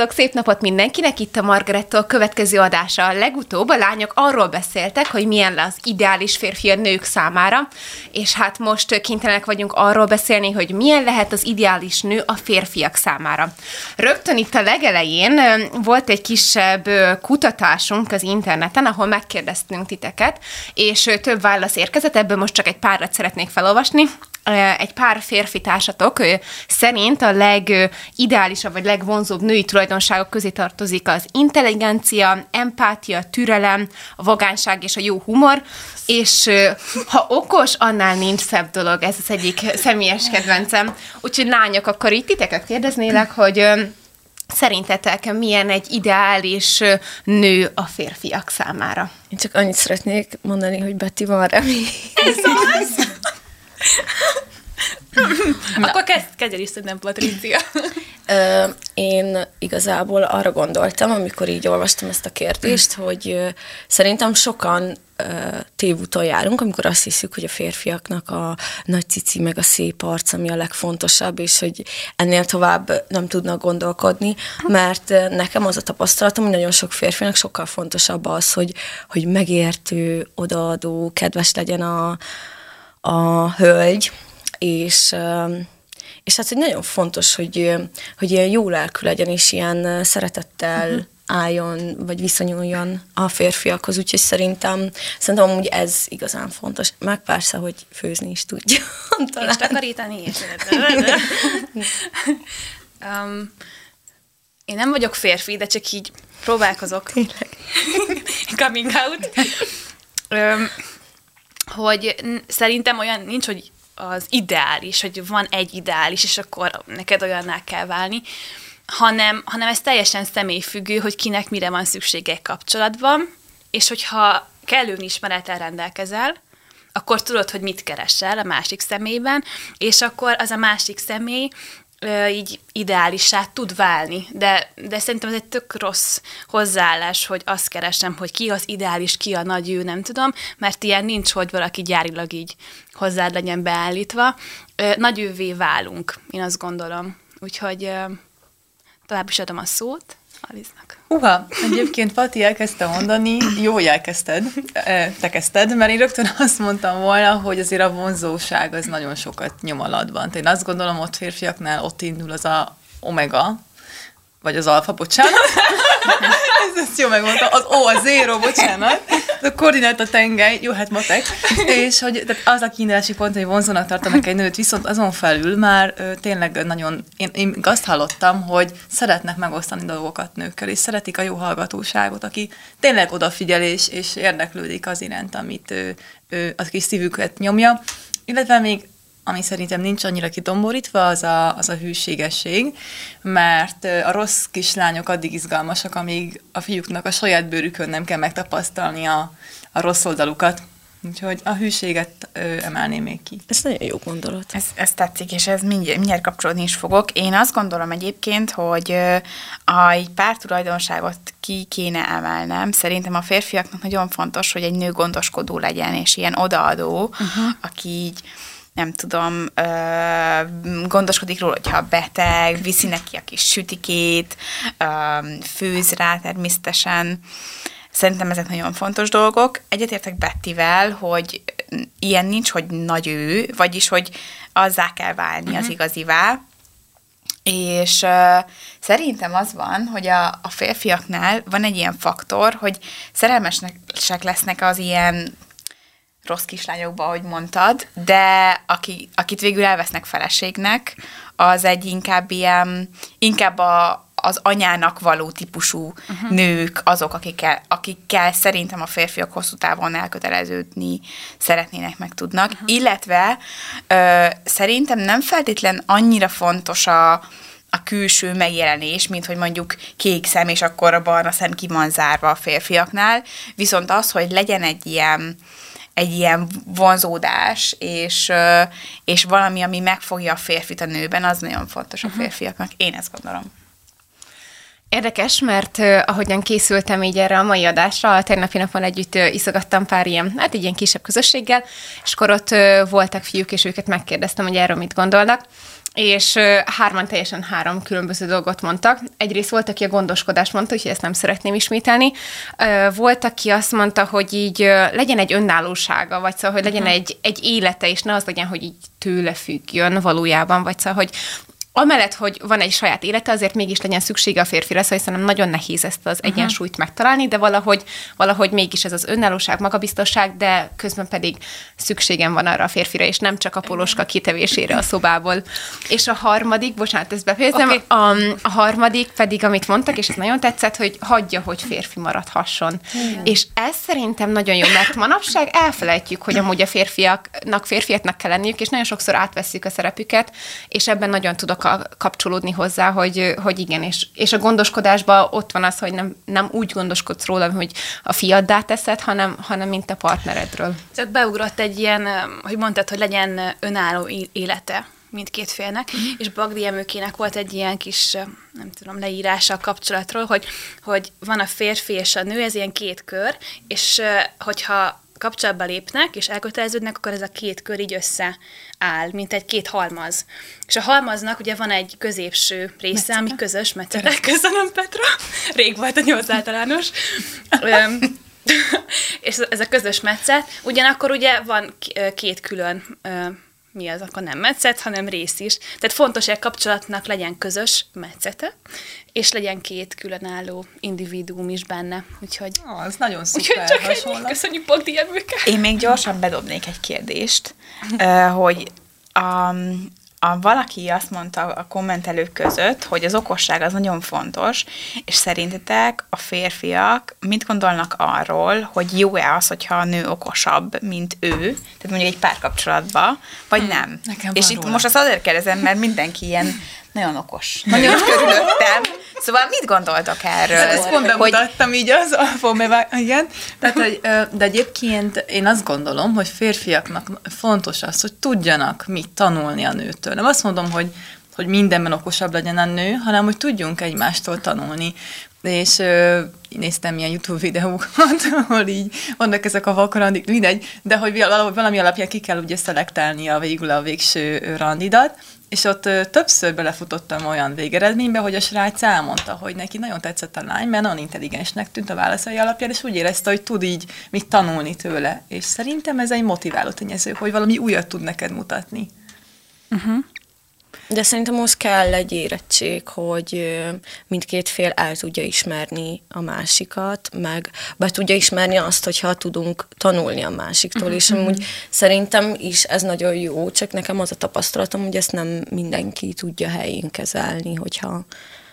Sziasztok, szép napot mindenkinek! Itt a Margarettól következő adása. Legutóbb a lányok arról beszéltek, hogy milyen az ideális férfi a nők számára, és hát most kénytelenek vagyunk arról beszélni, hogy milyen lehet az ideális nő a férfiak számára. Rögtön itt a legelején volt egy kisebb kutatásunk az interneten, ahol megkérdeztünk titeket, és több válasz érkezett, ebből most csak egy párat szeretnék felolvasni egy pár férfi társatok szerint a legideálisabb vagy legvonzóbb női tulajdonságok közé tartozik az intelligencia, empátia, türelem, a vagánság és a jó humor, és ha okos, annál nincs szebb dolog, ez az egyik személyes kedvencem. Úgyhogy lányok, akkor itt titeket kérdeznélek, hogy Szerintetek milyen egy ideális nő a férfiak számára? Én csak annyit szeretnék mondani, hogy Betty van remény. Ez az? Akkor kezd, kezdjél is szerintem, Patricia. Én igazából arra gondoltam, amikor így olvastam ezt a kérdést, hogy szerintem sokan tévúton járunk, amikor azt hiszük, hogy a férfiaknak a nagy cici meg a szép arc, ami a legfontosabb, és hogy ennél tovább nem tudnak gondolkodni, mert nekem az a tapasztalatom, hogy nagyon sok férfinak sokkal fontosabb az, hogy, hogy megértő, odaadó, kedves legyen a, a hölgy, és és hát, hogy nagyon fontos, hogy, hogy ilyen jó lelkű legyen, és ilyen szeretettel uh-huh. álljon, vagy viszonyuljon a férfiakhoz, úgyhogy szerintem, szerintem amúgy ez igazán fontos. Meg persze, hogy főzni is tudja. Talán. És takarítani is. um, én nem vagyok férfi, de csak így próbálkozok. Tényleg. Coming out. Um, hogy szerintem olyan nincs, hogy az ideális, hogy van egy ideális, és akkor neked olyanná kell válni, hanem, hanem ez teljesen személyfüggő, hogy kinek mire van szüksége kapcsolatban, és hogyha kellő ismerettel rendelkezel, akkor tudod, hogy mit keresel a másik személyben, és akkor az a másik személy így ideálissá tud válni, de, de szerintem ez egy tök rossz hozzáállás, hogy azt keresem, hogy ki az ideális, ki a nagy ő, nem tudom, mert ilyen nincs, hogy valaki gyárilag így hozzád legyen beállítva. Nagy ővé válunk, én azt gondolom. Úgyhogy tovább is adom a szót. Aliznak. Uha, egyébként Pati elkezdte mondani, jó, elkezdted, te kezdted, mert én rögtön azt mondtam volna, hogy azért a vonzóság az nagyon sokat nyom alatban. Én azt gondolom, ott férfiaknál ott indul az a omega, vagy az alfa, bocsánat. ez, ezt jó megmondta. Az O, a zéro, bocsánat. A koordináta tengely, jó, hát matek. És hogy tehát az a kiindulási pont, hogy vonzónak tartanak egy nőt, viszont azon felül már ö, tényleg nagyon, én, én azt hallottam, hogy szeretnek megosztani dolgokat nőkkel, és szeretik a jó hallgatóságot, aki tényleg odafigyel és, és érdeklődik az iránt, amit ő, ő, a kis szívüket nyomja. Illetve még ami szerintem nincs annyira kidomborítva, az a, az a hűségesség, mert a rossz kislányok addig izgalmasak, amíg a fiúknak a saját bőrükön nem kell megtapasztalni a, a rossz oldalukat. Úgyhogy a hűséget ö, emelném még ki. Ez nagyon jó gondolat. Ez, ez tetszik, és ez mindjárt, mindjárt kapcsolódni is fogok. Én azt gondolom egyébként, hogy a egy pár tulajdonságot ki kéne emelnem. Szerintem a férfiaknak nagyon fontos, hogy egy nő gondoskodó legyen, és ilyen odaadó, uh-huh. aki így nem tudom, ö, gondoskodik róla, hogyha beteg, viszi neki a kis sütikét, ö, főz rá természetesen. Szerintem ezek nagyon fontos dolgok. Egyetértek Bettivel, hogy ilyen nincs, hogy nagy ő, vagyis, hogy azzá kell válni uh-huh. az mhm. igazivá. És uh, szerintem az van, hogy a, a férfiaknál van egy ilyen faktor, hogy szerelmesek lesznek az ilyen rossz kislányokba, ahogy mondtad, de aki, akit végül elvesznek feleségnek, az egy inkább ilyen, inkább a, az anyának való típusú uh-huh. nők azok, akikkel, akikkel szerintem a férfiak hosszú távon elköteleződni szeretnének, meg tudnak. Uh-huh. Illetve ö, szerintem nem feltétlen annyira fontos a, a külső megjelenés, mint hogy mondjuk kék szem, és akkor a barna szem ki van zárva a férfiaknál, viszont az, hogy legyen egy ilyen egy ilyen vonzódás, és, és valami, ami megfogja a férfit a nőben, az nagyon fontos a mhm. férfiaknak. Én ezt gondolom. Érdekes, mert uh, ahogyan készültem így erre a mai adásra, a tegnapi napon együtt uh, iszogattam pár ilyen, hát egy ilyen kisebb közösséggel, és akkor ott uh, voltak fiúk, és őket megkérdeztem, hogy erről mit gondolnak, és hárman teljesen három különböző dolgot mondtak. Egyrészt volt, aki a gondoskodást mondta, úgyhogy ezt nem szeretném ismételni. Volt, aki azt mondta, hogy így legyen egy önállósága, vagy szóval, hogy legyen uh-huh. egy, egy élete, és ne az legyen, hogy így tőle függjön valójában, vagy szóval, hogy amellett, hogy van egy saját élete, azért mégis legyen szüksége a férfire, szóval szerintem nagyon nehéz ezt az uh-huh. egyensúlyt megtalálni, de valahogy, valahogy mégis ez az önállóság, magabiztosság, de közben pedig szükségem van arra a férfire, és nem csak a poloska kitevésére a szobából. És a harmadik, bocsánat, ezt befejezem, okay. a, a harmadik pedig, amit mondtak, és ez nagyon tetszett, hogy hagyja, hogy férfi maradhasson. Igen. És ez szerintem nagyon jó, mert manapság elfelejtjük, hogy amúgy a férfiaknak férfiaknak kell lenniük, és nagyon sokszor átveszük a szerepüket, és ebben nagyon tudok kapcsolódni hozzá, hogy, hogy igen, és, és a gondoskodásban ott van az, hogy nem, nem úgy gondoskodsz róla, hogy a fiaddá teszed, hanem, hanem mint a partneredről. Csak beugrott egy ilyen, hogy mondtad, hogy legyen önálló élete mindkét félnek, mm. és Bagdi Emőkének volt egy ilyen kis, nem tudom, leírása a kapcsolatról, hogy, hogy van a férfi és a nő, ez ilyen két kör, és hogyha kapcsolatba lépnek, és elköteleződnek, akkor ez a két kör így összeáll, mint egy két halmaz. És a halmaznak ugye van egy középső része, Metszete. ami közös, metszete. Köszönöm, Petra. Rég volt a nyolc általános. és ez a közös metszet. Ugyanakkor ugye van két külön mi az, akkor nem metszet, hanem rész is. Tehát fontos, hogy a kapcsolatnak legyen közös metszete, és legyen két különálló individuum is benne. Úgyhogy... Ah, ez nagyon szuper csak hasonlat. Köszönjük Bogdi Én még gyorsan bedobnék egy kérdést, hogy a, a, valaki azt mondta a kommentelők között, hogy az okosság az nagyon fontos, és szerintetek a férfiak mit gondolnak arról, hogy jó-e az, hogyha a nő okosabb, mint ő, tehát mondjuk egy párkapcsolatban, vagy hmm, nem? Nekem és itt róla. most azt azért kérdezem, mert mindenki ilyen nagyon okos. Nagyon körülöttem. Szóval mit gondoltok erről? Hát ezt pont bemutattam hogy... így az alfomével, igen. Tehát, hogy, de egyébként én azt gondolom, hogy férfiaknak fontos az, hogy tudjanak mit tanulni a nőtől. Nem azt mondom, hogy hogy mindenben okosabb legyen a nő, hanem hogy tudjunk egymástól tanulni. És ö, néztem ilyen YouTube videókat, ahol így vannak ezek a vakarandik, mindegy, de hogy valami alapján ki kell ugye szelektálni a végül a végső randidat, és ott ö, többször belefutottam olyan végeredménybe, hogy a srác elmondta, hogy neki nagyon tetszett a lány, mert nagyon intelligensnek tűnt a válaszai alapján, és úgy érezte, hogy tud így mit tanulni tőle. És szerintem ez egy motiváló tényező, hogy valami újat tud neked mutatni. Uh-huh. De szerintem most kell egy érettség, hogy mindkét fél el tudja ismerni a másikat, meg be tudja ismerni azt, hogyha tudunk tanulni a másiktól, uh-huh. és amúgy szerintem is ez nagyon jó, csak nekem az a tapasztalatom, hogy ezt nem mindenki tudja helyén kezelni, hogyha,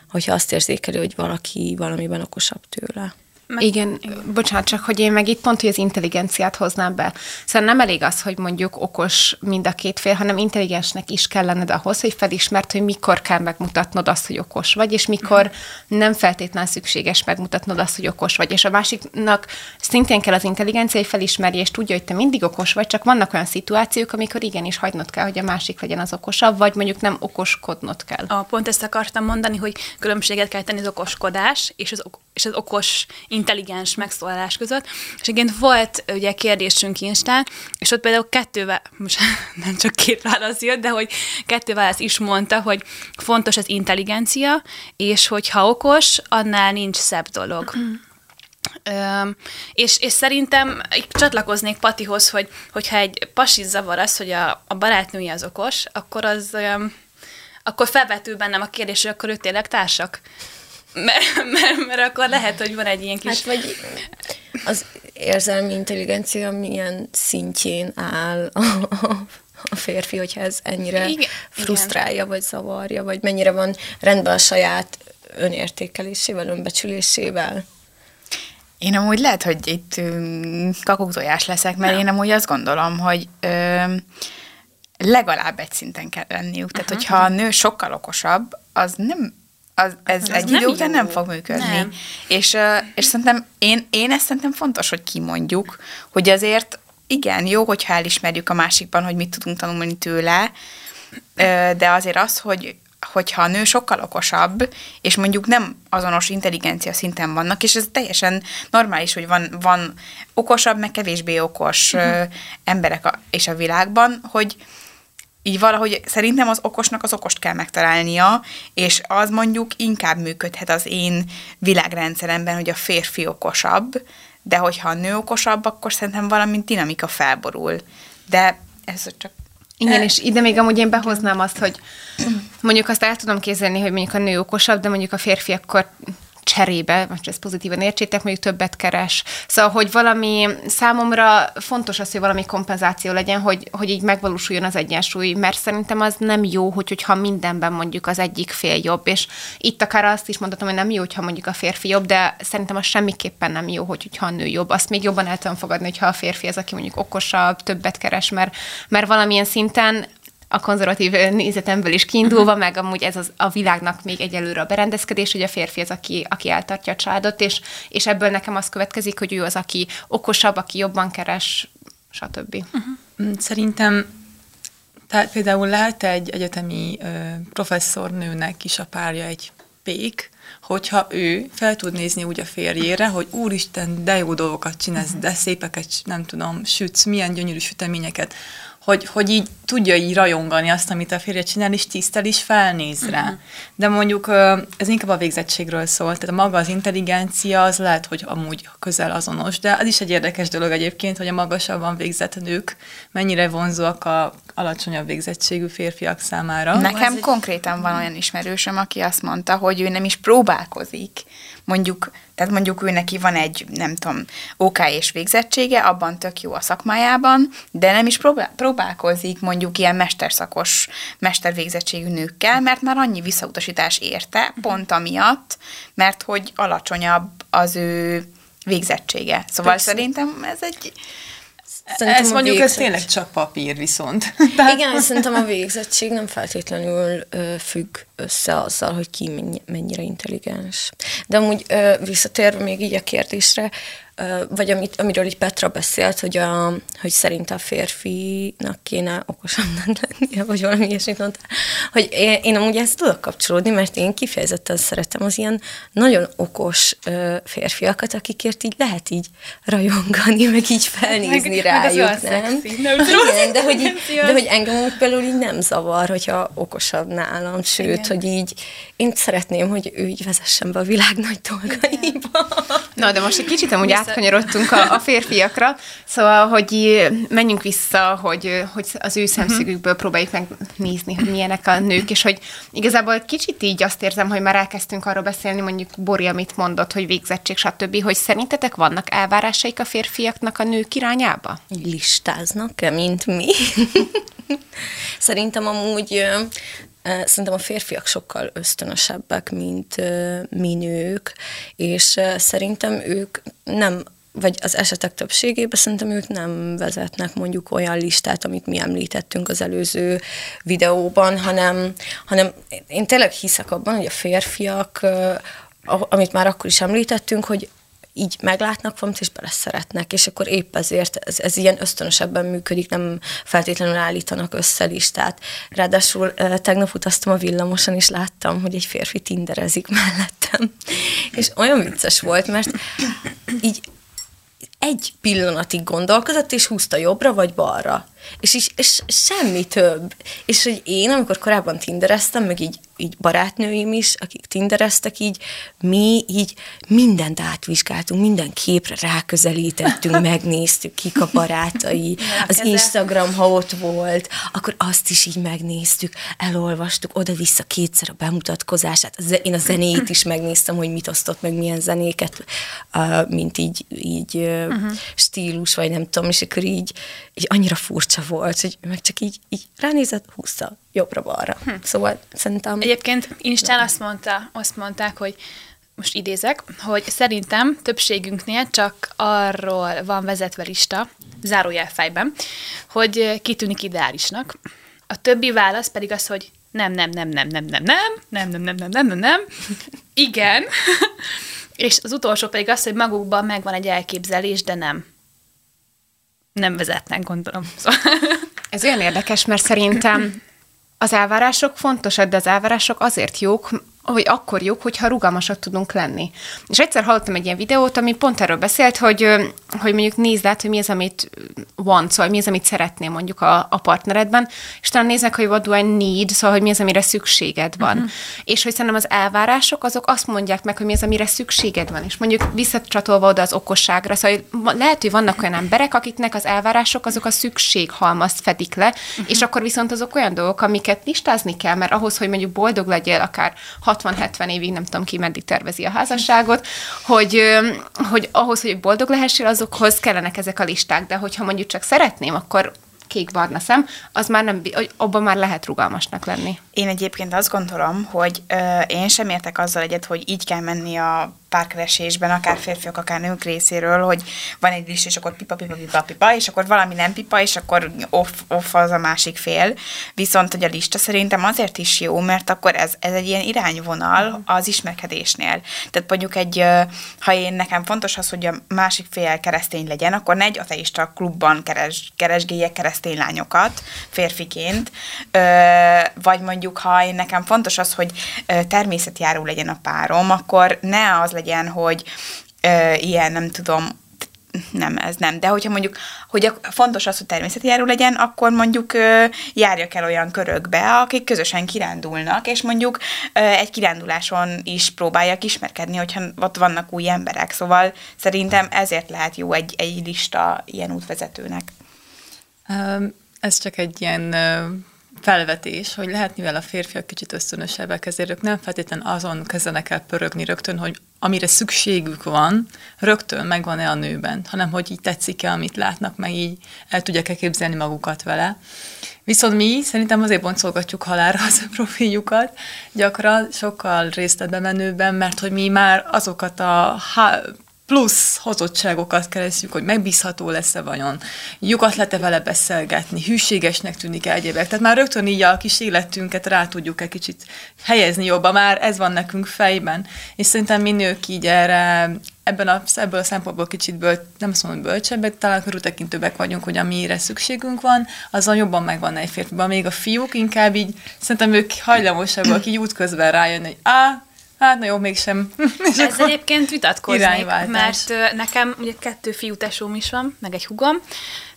hogyha azt érzékeli, hogy valaki valamiben okosabb tőle. Meg... Igen, bocsánat, csak hogy én meg itt pont, hogy az intelligenciát hoznám be. Szóval nem elég az, hogy mondjuk okos mind a két fél, hanem intelligensnek is kell lenned ahhoz, hogy felismert, hogy mikor kell megmutatnod azt, hogy okos vagy, és mikor uh-huh. nem feltétlenül szükséges megmutatnod azt, hogy okos vagy. És a másiknak szintén kell az intelligencia, hogy felismerje, és tudja, hogy te mindig okos vagy, csak vannak olyan szituációk, amikor igenis hagynod kell, hogy a másik legyen az okosabb, vagy mondjuk nem okoskodnod kell. A, pont ezt akartam mondani, hogy különbséget kell tenni az okoskodás és az, és az okos intelligens megszólalás között. És igen, volt ugye kérdésünk Instán, és ott például kettő, most nem csak két válasz jött, de hogy kettő válasz is mondta, hogy fontos az intelligencia, és hogyha okos, annál nincs szebb dolog. Öm, és, és szerintem csatlakoznék Patihoz, hogy hogyha egy pasi zavar az, hogy a, a barátnője az okos, akkor az olyan, akkor felvetül bennem a kérdés, hogy akkor ők tényleg társak mert, mert, mert akkor lehet, hogy van egy ilyen kis... Hát vagy az érzelmi intelligencia milyen szintjén áll a, a férfi, hogyha ez ennyire igen, frusztrálja, igen. vagy zavarja, vagy mennyire van rendben a saját önértékelésével, önbecsülésével. Én amúgy lehet, hogy itt kakuktojás leszek, mert Nem. én amúgy azt gondolom, hogy ö, legalább egy szinten kell lenniük. Tehát, uh-huh. hogyha a nő sokkal okosabb, az nem az, ez az egy idő után nem fog működni. Nem. És, és szerintem én, én ezt szerintem fontos, hogy kimondjuk, hogy azért igen, jó, hogyha elismerjük a másikban, hogy mit tudunk tanulni tőle, de azért az, hogy hogyha a nő sokkal okosabb, és mondjuk nem azonos intelligencia szinten vannak, és ez teljesen normális, hogy van, van okosabb, meg kevésbé okos uh-huh. emberek a, és a világban, hogy így valahogy szerintem az okosnak az okost kell megtalálnia, és az mondjuk inkább működhet az én világrendszeremben, hogy a férfi okosabb, de hogyha a nő okosabb, akkor szerintem valami dinamika felborul. De ez csak igen, és ide még amúgy én behoznám azt, hogy mondjuk azt el tudom képzelni, hogy mondjuk a nő okosabb, de mondjuk a férfi akkor cserébe, most ezt pozitívan értsétek, mondjuk többet keres. Szóval, hogy valami számomra fontos az, hogy valami kompenzáció legyen, hogy, hogy így megvalósuljon az egyensúly, mert szerintem az nem jó, hogy, hogyha mindenben mondjuk az egyik fél jobb, és itt akár azt is mondhatom, hogy nem jó, hogyha mondjuk a férfi jobb, de szerintem az semmiképpen nem jó, hogy, hogyha a nő jobb. Azt még jobban el tudom fogadni, hogyha a férfi az, aki mondjuk okosabb, többet keres, mert, mert valamilyen szinten a konzervatív nézetemből is kiindulva, uh-huh. meg amúgy ez az, a világnak még egyelőre a berendezkedés, hogy a férfi az, aki, aki eltartja a családot, és, és ebből nekem az következik, hogy ő az, aki okosabb, aki jobban keres, stb. Uh-huh. Szerintem tehát például lehet egy egyetemi ö, professzornőnek is a párja egy pék, hogyha ő fel tud nézni úgy a férjére, hogy úristen, de jó dolgokat csinálsz, de szépeket, nem tudom, sütsz, milyen gyönyörű süteményeket, hogy, hogy így tudja így rajongani azt, amit a férje csinál, és tisztel is felnéz rá. Uh-huh. De mondjuk ez inkább a végzettségről szól, tehát a maga az intelligencia az lehet, hogy amúgy közel azonos, de az is egy érdekes dolog egyébként, hogy a magasabban végzett nők mennyire vonzóak a alacsonyabb végzettségű férfiak számára. Nekem egy... konkrétan van olyan ismerősöm, aki azt mondta, hogy ő nem is próbálkozik mondjuk, tehát mondjuk ő neki van egy, nem tudom, OK és végzettsége, abban tök jó a szakmájában, de nem is próbál, próbálkozik mondjuk ilyen mesterszakos, mestervégzettségű nőkkel, mert már annyi visszautasítás érte, pont amiatt, mert hogy alacsonyabb az ő végzettsége. Szóval Persze. szerintem ez egy Szerintem ez mondjuk végzettség... ez tényleg csak papír viszont. Tehát... Igen, szerintem a végzettség nem feltétlenül ö, függ össze azzal, hogy ki mennyire intelligens. De amúgy ö, visszatérve még így a kérdésre, vagy amit, amiről így Petra beszélt, hogy, a, hogy szerint a férfinak kéne okosabbnak lennie, vagy valami ilyesmit mondta, hogy én, én amúgy ezt tudok kapcsolódni, mert én kifejezetten szeretem az ilyen nagyon okos férfiakat, akikért így lehet így rajongani, meg így felnézni meg, rájuk, meg nem? nem Igen, de hogy, így, de hogy engem például így nem zavar, hogyha okosabb nálam, sőt, Igen. hogy így én szeretném, hogy ő így vezessen be a világ nagy dolgaiba. Na, de most egy kicsit amúgy átkanyarodtunk a, a férfiakra, szóval, hogy menjünk vissza, hogy, hogy az ő szemszögükből próbáljuk megnézni, hogy milyenek a nők, és hogy igazából kicsit így azt érzem, hogy már elkezdtünk arról beszélni, mondjuk Bori, amit mondott, hogy végzettség, stb., hogy szerintetek vannak elvárásaik a férfiaknak a nők irányába? Listáznak-e, mint mi? Szerintem amúgy Szerintem a férfiak sokkal ösztönösebbek, mint mi nők, és szerintem ők nem vagy az esetek többségében szerintem ők nem vezetnek mondjuk olyan listát, amit mi említettünk az előző videóban, hanem, hanem én tényleg hiszek abban, hogy a férfiak, amit már akkor is említettünk, hogy így meglátnak valamit, és beleszeretnek, és akkor épp ezért ez, ez ilyen ösztönösebben működik, nem feltétlenül állítanak össze listát. Ráadásul tegnap utaztam a villamoson, és láttam, hogy egy férfi tinderezik mellettem. És olyan vicces volt, mert így egy pillanatig gondolkozott, és húzta jobbra vagy balra. És, is, és semmi több. És hogy én, amikor korábban tindereztem, meg így így barátnőim is, akik tindereztek, így mi így mindent átvizsgáltunk, minden képre ráközelítettünk, megnéztük, kik a barátai, az Instagram, ha ott volt, akkor azt is így megnéztük, elolvastuk, oda-vissza kétszer a bemutatkozását, én a zenét is megnéztem, hogy mit osztott meg, milyen zenéket, mint így, így uh-huh. stílus, vagy nem tudom, és akkor így, így annyira furcsa volt, hogy meg csak így, így ránézett, húzta jobbra-balra. Hm. Szóval szerintem... Egyébként Instán azt, mondta, azt mondták, hogy most idézek, hogy szerintem többségünknél csak arról van vezetve lista, zárójelfejben, hogy kitűnik ideálisnak. A többi válasz pedig az, hogy nem, nem, nem, nem, nem, nem, nem, nem, nem, nem, nem, nem, nem, nem, igen, és az utolsó pedig az, hogy magukban megvan egy elképzelés, de nem. Nem vezetnek, gondolom. Szóval. Ez olyan érdekes, mert szerintem az elvárások fontosak, de az elvárások azért jók, hogy akkor jók, hogyha rugalmasak tudunk lenni. És egyszer hallottam egy ilyen videót, ami pont erről beszélt, hogy, hogy mondjuk nézd át, hogy mi az, amit van, szóval mi az, amit szeretnél mondjuk a, a partneredben, és talán néznek, hogy what do I need, szóval, hogy mi az, amire szükséged van. Uh-huh. És hogy szerintem az elvárások, azok azt mondják meg, hogy mi az, amire szükséged van. És mondjuk visszacsatolva oda az okosságra, szóval hogy lehet, hogy vannak olyan emberek, akiknek az elvárások azok a szükséghalmazt fedik le, uh-huh. és akkor viszont azok olyan dolgok, amiket listázni kell, mert ahhoz, hogy mondjuk boldog legyél, akár 60-70 évig, nem tudom ki meddig tervezi a házasságot, hogy, hogy ahhoz, hogy boldog lehessél, azokhoz kellenek ezek a listák, de hogyha mondjuk csak szeretném, akkor kék-barna szem, az már nem, abban már lehet rugalmasnak lenni. Én egyébként azt gondolom, hogy ö, én sem értek azzal egyet, hogy így kell menni a párkeresésben, akár férfiak, akár nők részéről, hogy van egy list, és akkor pipa, pipa, pipa, pipa, és akkor valami nem pipa, és akkor off, off az a másik fél. Viszont, hogy a lista szerintem azért is jó, mert akkor ez, ez egy ilyen irányvonal az ismerkedésnél. Tehát mondjuk egy, ha én nekem fontos az, hogy a másik fél keresztény legyen, akkor ne egy ateista klubban keres, keresgéljek keresztény lányokat férfiként, vagy mondjuk, ha én nekem fontos az, hogy természetjáró legyen a párom, akkor ne az legyen, hogy ö, ilyen, nem tudom, nem, ez nem. De hogyha mondjuk, hogy fontos az, hogy természeti járó legyen, akkor mondjuk ö, járjak el olyan körökbe, akik közösen kirándulnak, és mondjuk ö, egy kiránduláson is próbáljak ismerkedni, hogyha ott vannak új emberek. Szóval szerintem ezért lehet jó egy, egy lista ilyen útvezetőnek. Ez csak egy ilyen felvetés, hogy lehet, mivel a férfiak kicsit ösztönösebbek, ezért ők nem feltétlenül azon kezdenek el pörögni rögtön, hogy amire szükségük van, rögtön megvan-e a nőben, hanem hogy így tetszik-e, amit látnak, meg így el tudják-e képzelni magukat vele. Viszont mi szerintem azért boncolgatjuk halára az a profiljukat, gyakran sokkal részletbe menőben, mert hogy mi már azokat a plusz hozottságokat keresjük, hogy megbízható lesz-e vajon, lyukat lehet-e vele beszélgetni, hűségesnek tűnik-e egyébek. Tehát már rögtön így a kis életünket rá tudjuk egy kicsit helyezni jobban, már ez van nekünk fejben. És szerintem mi nők így erre ebben a, ebből a szempontból kicsit böl, nem azt mondom, bölcsebbek, talán körültekintőbbek vagyunk, hogy amire szükségünk van, azon jobban megvan egy férfiban. Még a fiúk inkább így, szerintem ők hajlamosabbak így útközben rájönni, hogy á, Hát, na jó, mégsem. És Ez egyébként vitatkoznék, mert nekem ugye kettő fiú tesóm is van, meg egy hugom,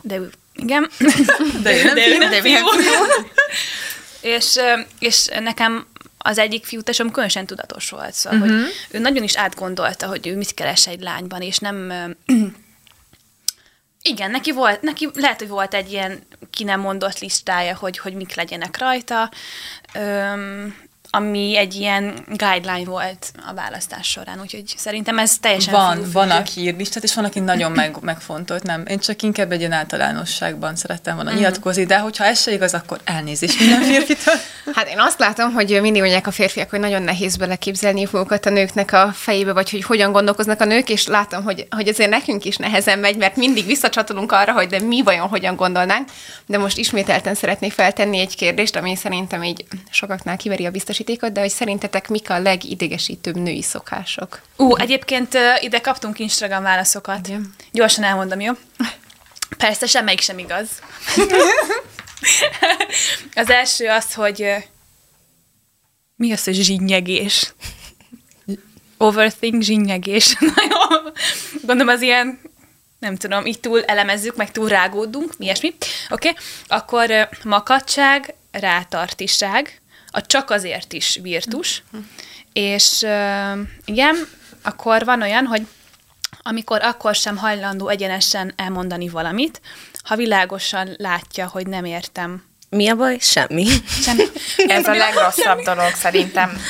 de igen. De én nem de fiú. De fiú. és, és nekem az egyik fiú tesóm különösen tudatos volt, szóval, uh-huh. hogy ő nagyon is átgondolta, hogy ő mit keres egy lányban, és nem... Igen, neki volt, neki lehet, hogy volt egy ilyen ki nem mondott listája, hogy, hogy mik legyenek rajta. Öm, ami egy ilyen guideline volt a választás során, úgyhogy szerintem ez teljesen Van, van a hírlistát, és van, aki nagyon meg, megfontolt, nem. Én csak inkább egy ilyen általánosságban szerettem volna uh-huh. nyilatkozni, de hogyha ez se igaz, akkor elnézést minden férfitől. Hát én azt látom, hogy mindig mondják a férfiak, hogy nagyon nehéz beleképzelni magukat a nőknek a fejébe, vagy hogy hogyan gondolkoznak a nők, és látom, hogy, hogy azért nekünk is nehezen megy, mert mindig visszacsatolunk arra, hogy de mi vajon hogyan gondolnánk. De most ismételten szeretnék feltenni egy kérdést, ami szerintem így sokaknál kiveri a biztos biztosítékot, de hogy szerintetek mik a legidegesítőbb női szokások? Ú, egyébként ide kaptunk Instagram válaszokat. Igen. Gyorsan elmondom, jó? Persze, semmelyik sem igaz. az első az, hogy mi az, hogy zsinnyegés? Overthink, zsinnyegés. Na jó. Gondolom az ilyen nem tudom, így túl elemezzük, meg túl rágódunk, mi ilyesmi. Oké? Okay? Akkor makadság, rátartiság, a csak azért is virtus, és igen, akkor van olyan, hogy amikor akkor sem hajlandó egyenesen elmondani valamit, ha világosan látja, hogy nem értem. Mi a baj? Semmi. Semmi. ez a legrosszabb dolog szerintem.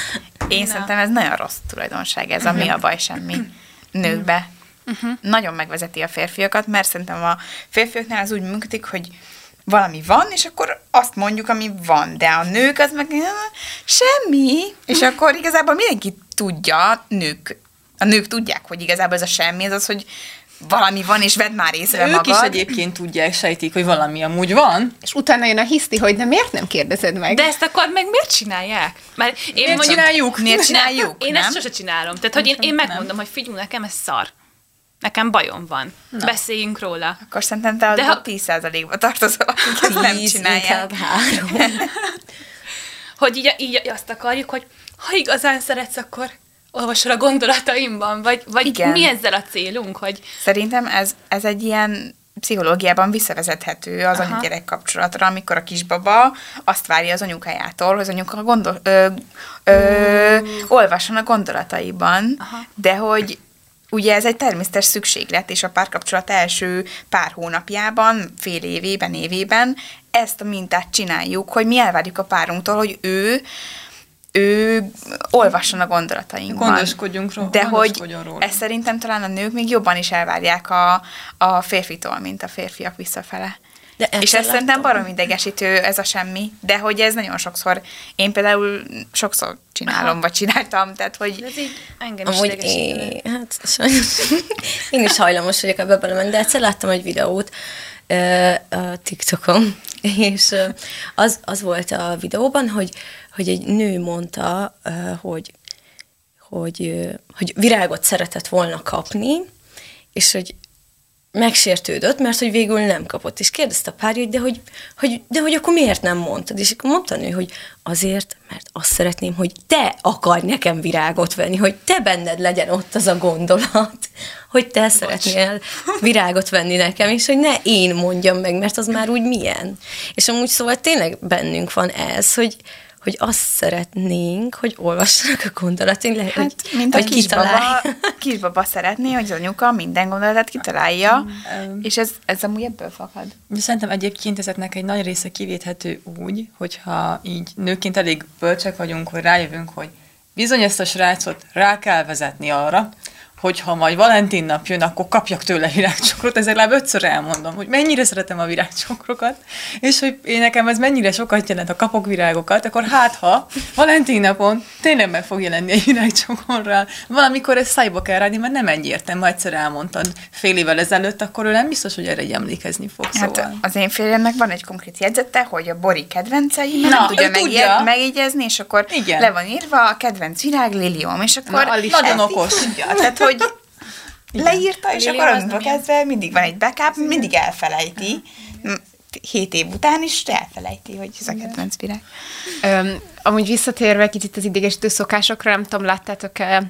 Én Na. szerintem ez nagyon rossz tulajdonság, ez a mi a baj, semmi nőkbe. Uh-huh. Nagyon megvezeti a férfiakat, mert szerintem a férfiaknál az úgy működik, hogy valami van, és akkor azt mondjuk, ami van. De a nők az meg semmi, és akkor igazából mindenki tudja, nők, a nők tudják, hogy igazából ez a semmi, ez az, hogy valami van, és vedd már észre ők magad. is egyébként tudják, sejtik, hogy valami amúgy van. És utána jön a hiszti, hogy de miért nem kérdezed meg? De ezt akkor meg miért csinálják? Mert én miért mondjuk, csináljuk? Miért csináljuk? Nem, én nem? ezt sose csinálom. Tehát, hogy én, én megmondom, hogy figyelj, nekem ez szar. Nekem bajom van. Na. Beszéljünk róla. Akkor szerintem te De ha... 10%-ba tartozol, akik ezt nem csinálják. három. hogy így, így azt akarjuk, hogy ha igazán szeretsz, akkor olvasol a gondolataimban, vagy, vagy Igen. mi ezzel a célunk, hogy Szerintem ez, ez egy ilyen pszichológiában visszavezethető az Aha. anya-gyerek kapcsolatra, amikor a kisbaba azt várja az anyukájától, hogy az anyuka gondol, ö, ö, olvasson a gondolataiban, Aha. de hogy ugye ez egy természetes szükséglet, és a párkapcsolat első pár hónapjában, fél évében, évében ezt a mintát csináljuk, hogy mi elvárjuk a párunktól, hogy ő ő olvasson a gondolatainkban. Gondoskodjunk róla, De hogy róla. ezt szerintem talán a nők még jobban is elvárják a, a férfitól, mint a férfiak visszafele. De És egyszer ez szerintem barom idegesítő, ez a semmi, de hogy ez nagyon sokszor, én például sokszor csinálom, Aha. vagy csináltam, tehát hogy ez így engem is Amúgy én, hát sajnos, én is hajlamos vagyok ebbe belemenni, de egyszer láttam egy videót ö, a TikTokon, és az, az volt a videóban, hogy, hogy egy nő mondta, hogy, hogy, hogy virágot szeretett volna kapni, és hogy megsértődött, mert hogy végül nem kapott, és kérdezte a párja, hogy de hogy, hogy, de hogy akkor miért nem mondtad? És akkor mondta nő, hogy azért, mert azt szeretném, hogy te akarj nekem virágot venni, hogy te benned legyen ott az a gondolat, hogy te Bocs. szeretnél virágot venni nekem, és hogy ne én mondjam meg, mert az már úgy milyen. És amúgy szóval tényleg bennünk van ez, hogy, hogy azt szeretnénk, hogy olvassanak a gondolatunk, le, Hát, hogy, mint a hogy kisbaba, kitalálj. kisbaba szeretné, hogy az anyuka minden gondolatát kitalálja, és ez, ez amúgy ebből fakad. De szerintem egyébként ezeknek egy nagy része kivéthető úgy, hogyha így nőként elég bölcsek vagyunk, hogy rájövünk, hogy bizony ezt a srácot rá kell vezetni arra, hogyha majd Valentin nap jön, akkor kapjak tőle virágcsokrot, ezzel legalább ötször elmondom, hogy mennyire szeretem a virágcsokrokat, és hogy én nekem ez mennyire sokat jelent, ha kapok virágokat, akkor hát ha Valentin napon tényleg meg fog jelenni egy virágcsokorral, valamikor ezt szájba kell ráni, mert nem egyértelmű, ha egyszer elmondtad fél évvel ezelőtt, akkor ő nem biztos, hogy erre így emlékezni fog, Hát szóval. az én férjemnek van egy konkrét jegyzete, hogy a Bori kedvencei, Na, nem tudja, megjegy, tudja. megjegyezni, és akkor Igen. le van írva a kedvenc virág lilium, és akkor Na, nagyon okos. Tudja. Tehát, hogy leírta, és akkor onnantól kezdve mindig van egy backup, mindig elfelejti. Hét év után is elfelejti, hogy ez a kedvenc virág. Öm, amúgy visszatérve kicsit az idegesítő szokásokra, nem tudom, láttátok-e,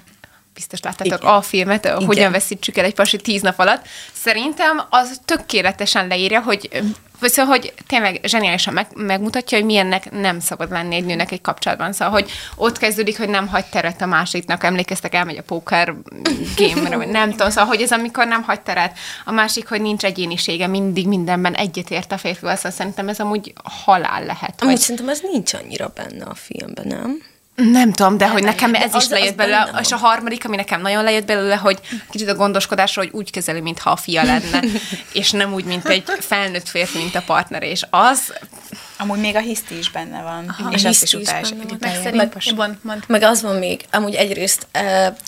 biztos láttátok Igen. a filmet, Igen. hogyan veszítsük el egy pasi tíz nap alatt. Szerintem az tökéletesen leírja, hogy szóval, hogy tényleg zseniálisan meg, megmutatja, hogy milyennek nem szabad lenni egy nőnek egy kapcsolatban. Szóval, hogy ott kezdődik, hogy nem hagy teret a másiknak, emlékeztek, elmegy a póker game vagy nem tudom, szóval, hogy ez amikor nem hagy teret. A másik, hogy nincs egyénisége, mindig mindenben egyetért a férfival, szóval szerintem ez amúgy halál lehet. Amúgy Vagy... szerintem ez nincs annyira benne a filmben, nem? Nem tudom, de hogy nekem ez az- is lejött az belőle, benne és a harmadik, ami nekem nagyon lejött belőle, hogy kicsit a gondoskodásról, hogy úgy kezeli, mintha a fia lenne, és nem úgy, mint egy felnőtt férfi, mint a partner, és az, Amúgy még a hiszti is benne van, Aha, és a ezt is hiszti is utálja. benne van. Meg utálja. szerint, mond. Meg az van még, amúgy egyrészt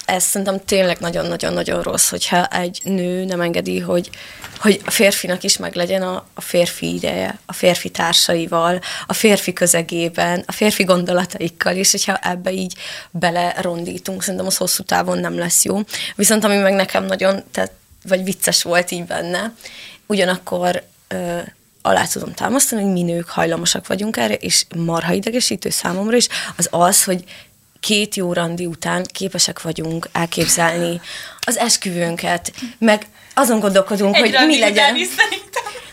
ez szerintem tényleg nagyon-nagyon-nagyon rossz, hogyha egy nő nem engedi, hogy, hogy a férfinak is meg legyen a, a férfi ideje, a férfi társaival, a férfi közegében, a férfi gondolataikkal, és hogyha ebbe így belerondítunk, szerintem az hosszú távon nem lesz jó. Viszont ami meg nekem nagyon, tehát, vagy vicces volt így benne, ugyanakkor alá tudom támasztani, hogy mi nők hajlamosak vagyunk erre, és marha idegesítő számomra is, az az, hogy két jó randi után képesek vagyunk elképzelni az esküvőnket, meg azon gondolkodunk, hogy mi legyen. is.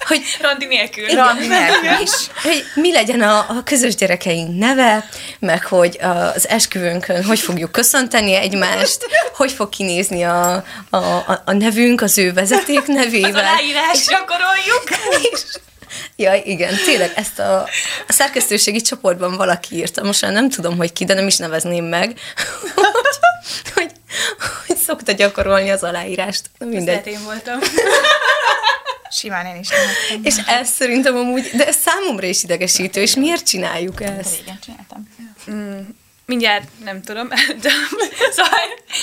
Hogy Randi nélkül. igen, Randi nélkül is. hogy mi legyen a, a közös gyerekeink neve, meg hogy az esküvőnkön hogy fogjuk köszönteni egymást, hogy fog kinézni a, a, a, nevünk az ő vezeték Az nevével. aláírás gyakoroljuk. És, ja, igen, tényleg ezt a, a szerkesztőségi csoportban valaki írta, most már nem tudom, hogy ki, de nem is nevezném meg, hogy, hogy, hogy szokta gyakorolni az aláírást. Mindegy. Én voltam. Simán én is nevettem. És ez szerintem amúgy, de ez számomra is idegesítő, és miért csináljuk ezt? Régen csináltam. Mindjárt nem tudom, de szóval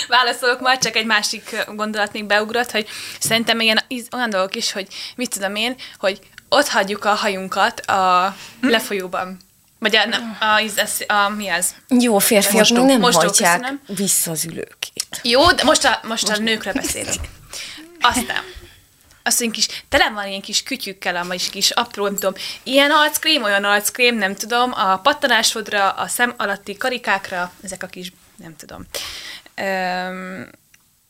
válaszolok majd, csak egy másik gondolat még beugrott, hogy szerintem ilyen olyan dolgok is, hogy mit tudom én, hogy ott hagyjuk a hajunkat a lefolyóban. Vagy a, a, a, a, mi az? Jó, férfiak Mosdó. még nem Mosdó, hagyják köszönöm. vissza az ülőkét. Jó, de most a, most a nőkre beszélek. Aztán azt mondjuk kis, tele van ilyen kis kütyükkel, vagy kis apró, nem tudom, ilyen arckrém, olyan arckrém, nem tudom, a pattanásodra, a szem alatti karikákra, ezek a kis, nem tudom. Um,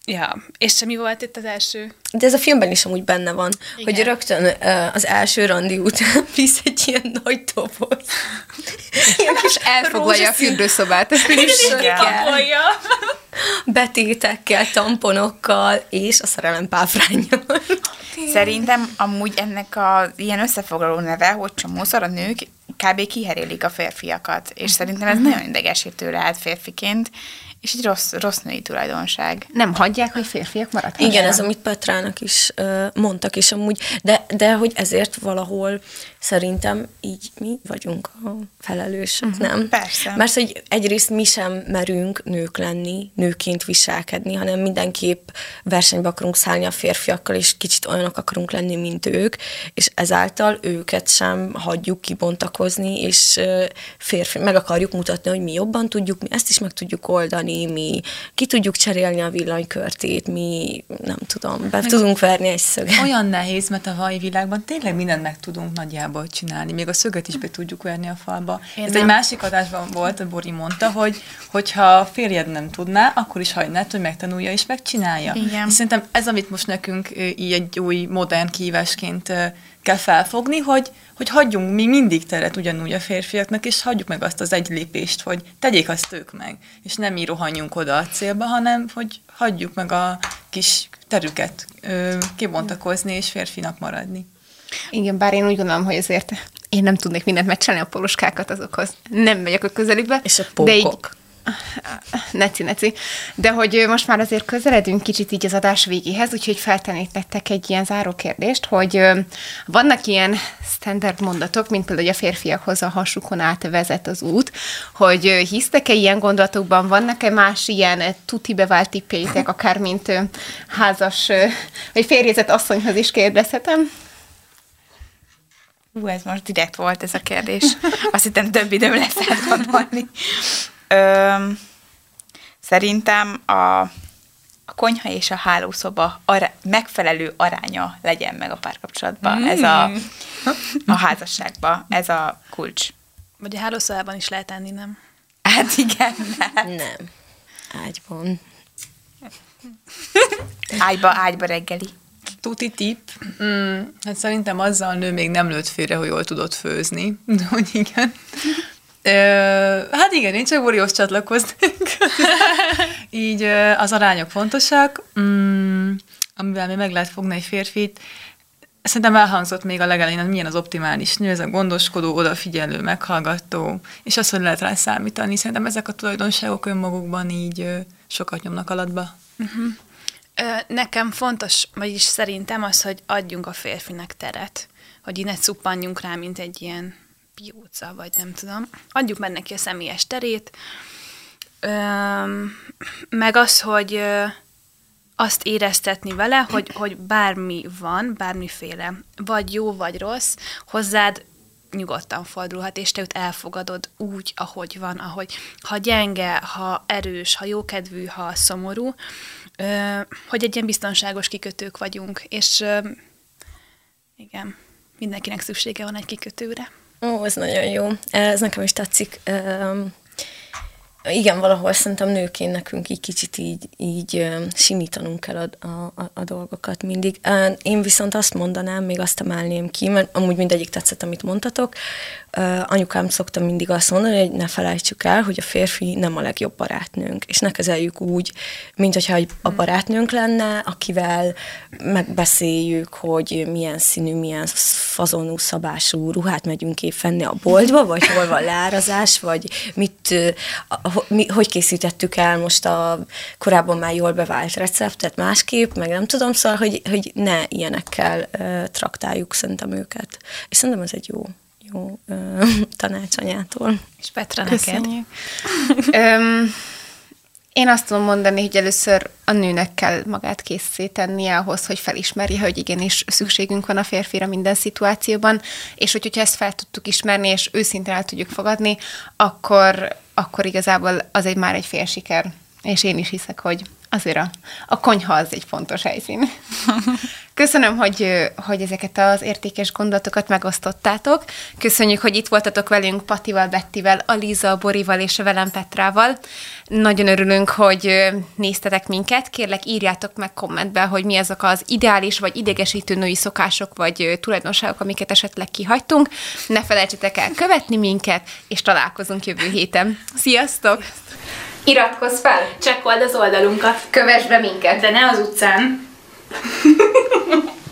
Ja, és semmi volt itt az első? De ez a filmben is amúgy benne van, Igen. hogy rögtön uh, az első randi után visz egy ilyen nagy doboz. Ilyen kis elfoglalja a fürdőszobát. Kipakolja. Betétekkel, tamponokkal és a szerelem páfrányjal. Szerintem amúgy ennek a ilyen összefoglaló neve, hogy csomószor a nők kb. kiherélik a férfiakat, és szerintem ez nagyon idegesítő lehet férfiként, és egy rossz, rossz női tulajdonság. Nem hagyják, hogy férfiak maradhassanak. Igen, ez amit Petrának is uh, mondtak, és amúgy, de, de hogy ezért valahol szerintem így mi vagyunk a felelősök, uh-huh. nem? Persze. Mert hogy egyrészt mi sem merünk nők lenni, nőként viselkedni, hanem mindenképp versenybe akarunk szállni a férfiakkal, és kicsit olyanok akarunk lenni, mint ők, és ezáltal őket sem hagyjuk kibontakozni, és férfi, meg akarjuk mutatni, hogy mi jobban tudjuk, mi ezt is meg tudjuk oldani, mi ki tudjuk cserélni a villanykörtét, mi nem tudom, be meg tudunk verni egy szöget. Olyan nehéz, mert a mai világban tényleg mindent meg tudunk nagyjából csinálni, még a szöget is be tudjuk verni a falba. Én Ez nem. egy másik adásban volt, a Bori mondta, hogy hogyha a férjed nem tudná, akkor is hagynád, hogy megtanulja és megcsinálja. Igen. És szerintem ez, amit most nekünk így egy új modern kívásként kell felfogni, hogy, hogy hagyjunk mi mindig teret ugyanúgy a férfiaknak, és hagyjuk meg azt az egy lépést, hogy tegyék azt ők meg, és nem mi rohanjunk oda a célba, hanem hogy hagyjuk meg a kis terüket ö, kibontakozni és férfinak maradni. Igen, bár én úgy gondolom, hogy azért én nem tudnék mindent megcsinálni a poluskákat azokhoz. Nem megyek a közelükbe. És a pókok. De így, Neci, neci. De hogy most már azért közeledünk kicsit így az adás végéhez, úgyhogy feltennék nektek egy ilyen záró kérdést, hogy vannak ilyen standard mondatok, mint például, hogy a férfiakhoz a hasukon átvezet az út, hogy hisztek-e ilyen gondolatokban, vannak-e más ilyen tuti bevált tippétek, akár mint házas, vagy férjezett asszonyhoz is kérdezhetem? Hú, ez most direkt volt ez a kérdés. Azt hittem több időm lesz átgondolni. Ö, szerintem a, a konyha és a hálószoba ara, megfelelő aránya legyen meg a párkapcsolatban. Mm. Ez a, a házasságban. Ez a kulcs. Vagy a hálószobában is lehet enni, nem? Hát igen, nem. Nem. Ágyban. Ágyba, ágyba reggeli tuti tip, mm, hát szerintem azzal a nő még nem lőtt félre, hogy jól tudott főzni. Hogy igen. Hát igen, én csak Borihoz csatlakoznék. Így az arányok fontosak, mm, amivel még meg lehet fogni egy férfit. Szerintem elhangzott még a legelején, hogy milyen az optimális nő, ez a gondoskodó, odafigyelő, meghallgató, és az, hogy lehet rá számítani. Szerintem ezek a tulajdonságok önmagukban így sokat nyomnak alatba. Uh-huh. Nekem fontos, vagyis szerintem az, hogy adjunk a férfinek teret, hogy így ne cuppanjunk rá, mint egy ilyen pióca, vagy nem tudom. Adjuk meg neki a személyes terét, meg az, hogy azt éreztetni vele, hogy, hogy bármi van, bármiféle, vagy jó, vagy rossz, hozzád nyugodtan fordulhat, és te őt elfogadod úgy, ahogy van, ahogy ha gyenge, ha erős, ha jókedvű, ha szomorú, hogy egy ilyen biztonságos kikötők vagyunk, és igen, mindenkinek szüksége van egy kikötőre. Ó, ez nagyon jó. Ez nekem is tetszik igen, valahol szerintem nőként nekünk így kicsit így, így simítanunk kell a, a, a dolgokat mindig. Én viszont azt mondanám, még azt emelném ki, mert amúgy mindegyik tetszett, amit mondtatok. Anyukám szokta mindig azt mondani, hogy ne felejtsük el, hogy a férfi nem a legjobb barátnőnk, és ne kezeljük úgy, mint hogyha a barátnőnk lenne, akivel megbeszéljük, hogy milyen színű, milyen fazonú, szabású ruhát megyünk épp fenni a boltba, vagy hol van lárazás, vagy mit, mi, hogy készítettük el most a korábban már jól bevált receptet másképp, meg nem tudom, szóval, hogy, hogy ne ilyenekkel uh, traktáljuk szerintem őket. És szerintem ez egy jó, jó uh, tanácsanyától. És Petra, neked? én azt tudom mondani, hogy először a nőnek kell magát készítenie ahhoz, hogy felismerje, hogy igenis szükségünk van a férfira minden szituációban, és hogy, hogyha ezt fel tudtuk ismerni, és őszintén el tudjuk fogadni, akkor, akkor igazából az egy már egy fél siker. És én is hiszek, hogy azért a, a konyha az egy fontos helyszín. Köszönöm, hogy, hogy ezeket az értékes gondolatokat megosztottátok. Köszönjük, hogy itt voltatok velünk Patival, Bettivel, Aliza, Borival és velem Petrával. Nagyon örülünk, hogy néztetek minket. Kérlek, írjátok meg kommentbe, hogy mi azok az ideális vagy idegesítő női szokások vagy tulajdonságok, amiket esetleg kihagytunk. Ne felejtsetek el követni minket, és találkozunk jövő héten. Sziasztok! Iratkozz fel! Csekkold az oldalunkat. Kövess be minket! De ne az utcán. フフフフ。